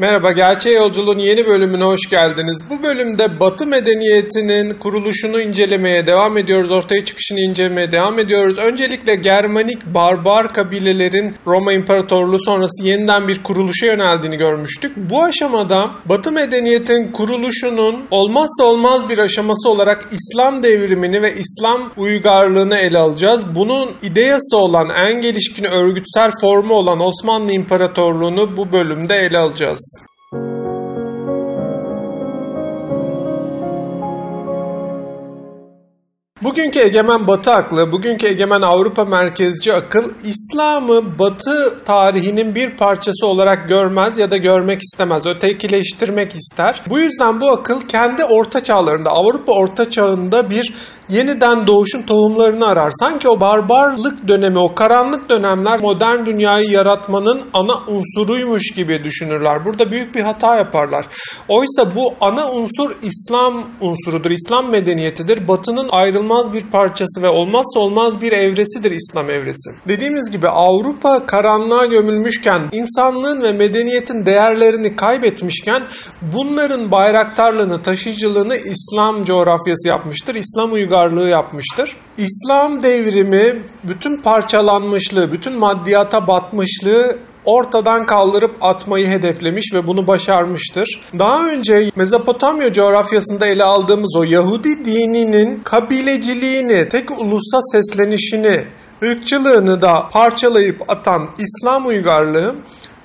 Merhaba, Gerçeğe Yolculuğun yeni bölümüne hoş geldiniz. Bu bölümde Batı medeniyetinin kuruluşunu incelemeye devam ediyoruz, ortaya çıkışını incelemeye devam ediyoruz. Öncelikle Germanik barbar kabilelerin Roma İmparatorluğu sonrası yeniden bir kuruluşa yöneldiğini görmüştük. Bu aşamada Batı medeniyetinin kuruluşunun olmazsa olmaz bir aşaması olarak İslam devrimini ve İslam uygarlığını ele alacağız. Bunun ideyası olan en gelişkin örgütsel formu olan Osmanlı İmparatorluğunu bu bölümde ele alacağız. Bugünkü egemen Batı aklı, bugünkü egemen Avrupa merkezci akıl İslam'ı Batı tarihinin bir parçası olarak görmez ya da görmek istemez, ötekileştirmek ister. Bu yüzden bu akıl kendi orta çağlarında, Avrupa orta çağında bir yeniden doğuşun tohumlarını arar. Sanki o barbarlık dönemi, o karanlık dönemler modern dünyayı yaratmanın ana unsuruymuş gibi düşünürler. Burada büyük bir hata yaparlar. Oysa bu ana unsur İslam unsurudur, İslam medeniyetidir. Batının ayrılmaz bir parçası ve olmazsa olmaz bir evresidir İslam evresi. Dediğimiz gibi Avrupa karanlığa gömülmüşken, insanlığın ve medeniyetin değerlerini kaybetmişken bunların bayraktarlığını, taşıyıcılığını İslam coğrafyası yapmıştır. İslam uygar uygarlığı yapmıştır. İslam devrimi bütün parçalanmışlığı, bütün maddiyata batmışlığı ortadan kaldırıp atmayı hedeflemiş ve bunu başarmıştır. Daha önce Mezopotamya coğrafyasında ele aldığımız o Yahudi dininin kabileciliğini, tek ulusa seslenişini, ırkçılığını da parçalayıp atan İslam uygarlığı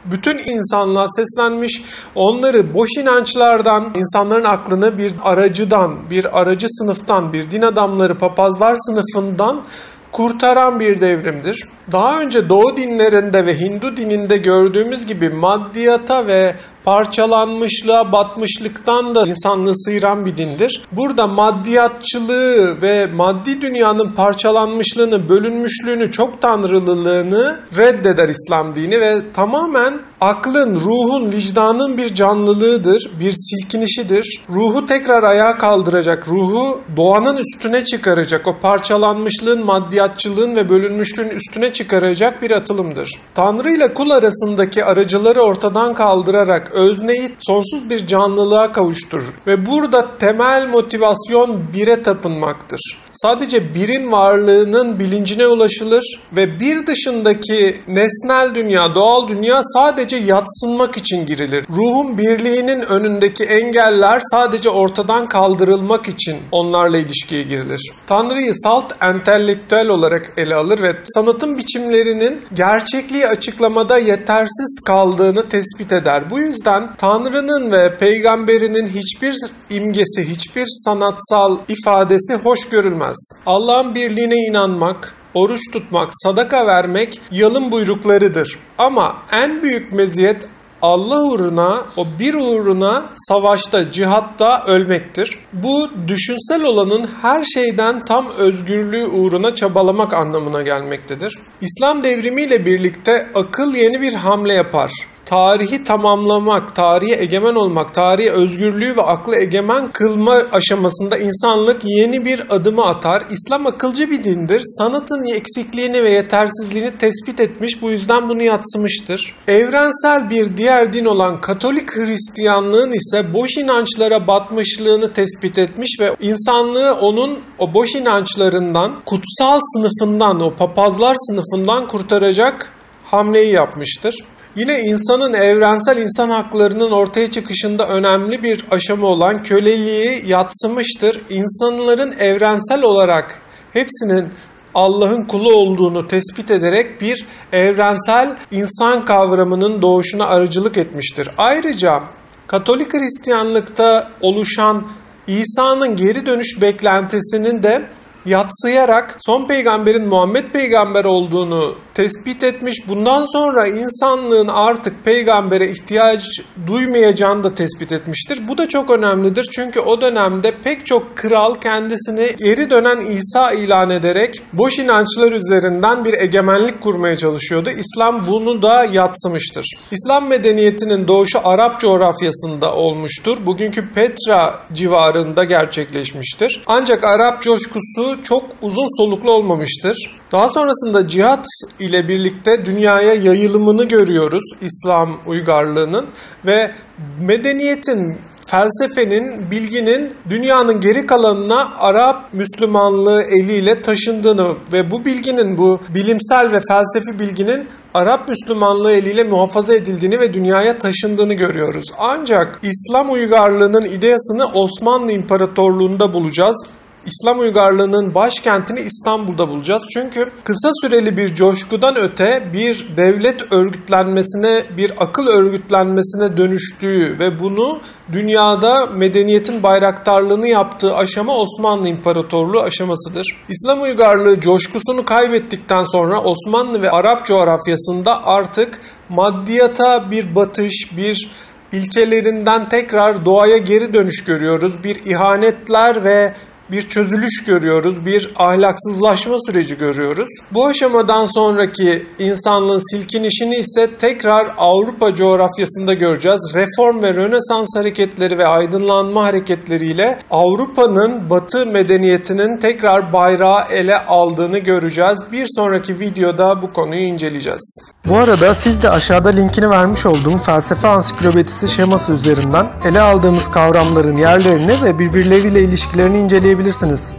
bütün insanlığa seslenmiş, onları boş inançlardan, insanların aklını bir aracıdan, bir aracı sınıftan, bir din adamları, papazlar sınıfından kurtaran bir devrimdir. Daha önce Doğu dinlerinde ve Hindu dininde gördüğümüz gibi maddiyata ve parçalanmışlığa, batmışlıktan da insanlığı sıyıran bir dindir. Burada maddiyatçılığı ve maddi dünyanın parçalanmışlığını, bölünmüşlüğünü, çok tanrılılığını reddeder İslam dini ve tamamen aklın, ruhun, vicdanın bir canlılığıdır, bir silkinişidir. Ruhu tekrar ayağa kaldıracak, ruhu doğanın üstüne çıkaracak, o parçalanmışlığın, maddiyatçılığın ve bölünmüşlüğün üstüne çıkaracak bir atılımdır. Tanrı ile kul arasındaki aracıları ortadan kaldırarak özneyi sonsuz bir canlılığa kavuşturur. Ve burada temel motivasyon bire tapınmaktır. Sadece birin varlığının bilincine ulaşılır ve bir dışındaki nesnel dünya, doğal dünya sadece yatsınmak için girilir. Ruhun birliğinin önündeki engeller sadece ortadan kaldırılmak için onlarla ilişkiye girilir. Tanrı'yı salt entelektüel olarak ele alır ve sanatın biçimlerinin gerçekliği açıklamada yetersiz kaldığını tespit eder. Bu yüzden Tanrı'nın ve peygamberinin hiçbir imgesi, hiçbir sanatsal ifadesi hoş görülmez. Allah'ın birliğine inanmak, oruç tutmak, sadaka vermek yalın buyruklarıdır. Ama en büyük meziyet Allah uğruna, o bir uğruna savaşta, cihatta ölmektir. Bu düşünsel olanın her şeyden tam özgürlüğü uğruna çabalamak anlamına gelmektedir. İslam devrimiyle birlikte akıl yeni bir hamle yapar tarihi tamamlamak, tarihe egemen olmak, tarihi özgürlüğü ve aklı egemen kılma aşamasında insanlık yeni bir adımı atar. İslam akılcı bir dindir. Sanatın eksikliğini ve yetersizliğini tespit etmiş, bu yüzden bunu yatsımıştır. Evrensel bir diğer din olan Katolik Hristiyanlığın ise boş inançlara batmışlığını tespit etmiş ve insanlığı onun o boş inançlarından, kutsal sınıfından, o papazlar sınıfından kurtaracak hamleyi yapmıştır. Yine insanın evrensel insan haklarının ortaya çıkışında önemli bir aşama olan köleliği yatsımıştır. İnsanların evrensel olarak hepsinin Allah'ın kulu olduğunu tespit ederek bir evrensel insan kavramının doğuşuna aracılık etmiştir. Ayrıca Katolik Hristiyanlıkta oluşan İsa'nın geri dönüş beklentisinin de yatsıyarak son peygamberin Muhammed peygamber olduğunu tespit etmiş. Bundan sonra insanlığın artık peygambere ihtiyaç duymayacağını da tespit etmiştir. Bu da çok önemlidir çünkü o dönemde pek çok kral kendisini geri dönen İsa ilan ederek boş inançlar üzerinden bir egemenlik kurmaya çalışıyordu. İslam bunu da yatsımıştır. İslam medeniyetinin doğuşu Arap coğrafyasında olmuştur. Bugünkü Petra civarında gerçekleşmiştir. Ancak Arap coşkusu çok uzun soluklu olmamıştır. Daha sonrasında cihat ile birlikte dünyaya yayılımını görüyoruz İslam uygarlığının ve medeniyetin felsefenin, bilginin dünyanın geri kalanına Arap Müslümanlığı eliyle taşındığını ve bu bilginin, bu bilimsel ve felsefi bilginin Arap Müslümanlığı eliyle muhafaza edildiğini ve dünyaya taşındığını görüyoruz. Ancak İslam uygarlığının ideasını Osmanlı İmparatorluğu'nda bulacağız. İslam uygarlığının başkentini İstanbul'da bulacağız. Çünkü kısa süreli bir coşkudan öte bir devlet örgütlenmesine, bir akıl örgütlenmesine dönüştüğü ve bunu dünyada medeniyetin bayraktarlığını yaptığı aşama Osmanlı İmparatorluğu aşamasıdır. İslam uygarlığı coşkusunu kaybettikten sonra Osmanlı ve Arap coğrafyasında artık maddiyata bir batış, bir ilkelerinden tekrar doğaya geri dönüş görüyoruz. Bir ihanetler ve bir çözülüş görüyoruz, bir ahlaksızlaşma süreci görüyoruz. Bu aşamadan sonraki insanlığın silkinişini ise tekrar Avrupa coğrafyasında göreceğiz. Reform ve Rönesans hareketleri ve aydınlanma hareketleriyle Avrupa'nın Batı medeniyetinin tekrar bayrağı ele aldığını göreceğiz. Bir sonraki videoda bu konuyu inceleyeceğiz. Bu arada siz de aşağıda linkini vermiş olduğum felsefe ansiklopedisi şeması üzerinden ele aldığımız kavramların yerlerini ve birbirleriyle ilişkilerini inceleyebilirsiniz.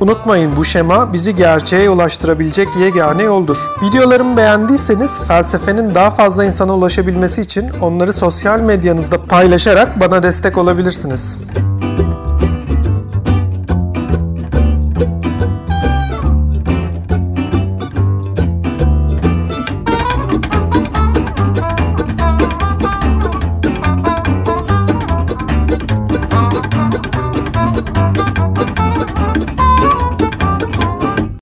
Unutmayın bu şema bizi gerçeğe ulaştırabilecek yegane yoldur. Videolarımı beğendiyseniz felsefenin daha fazla insana ulaşabilmesi için onları sosyal medyanızda paylaşarak bana destek olabilirsiniz.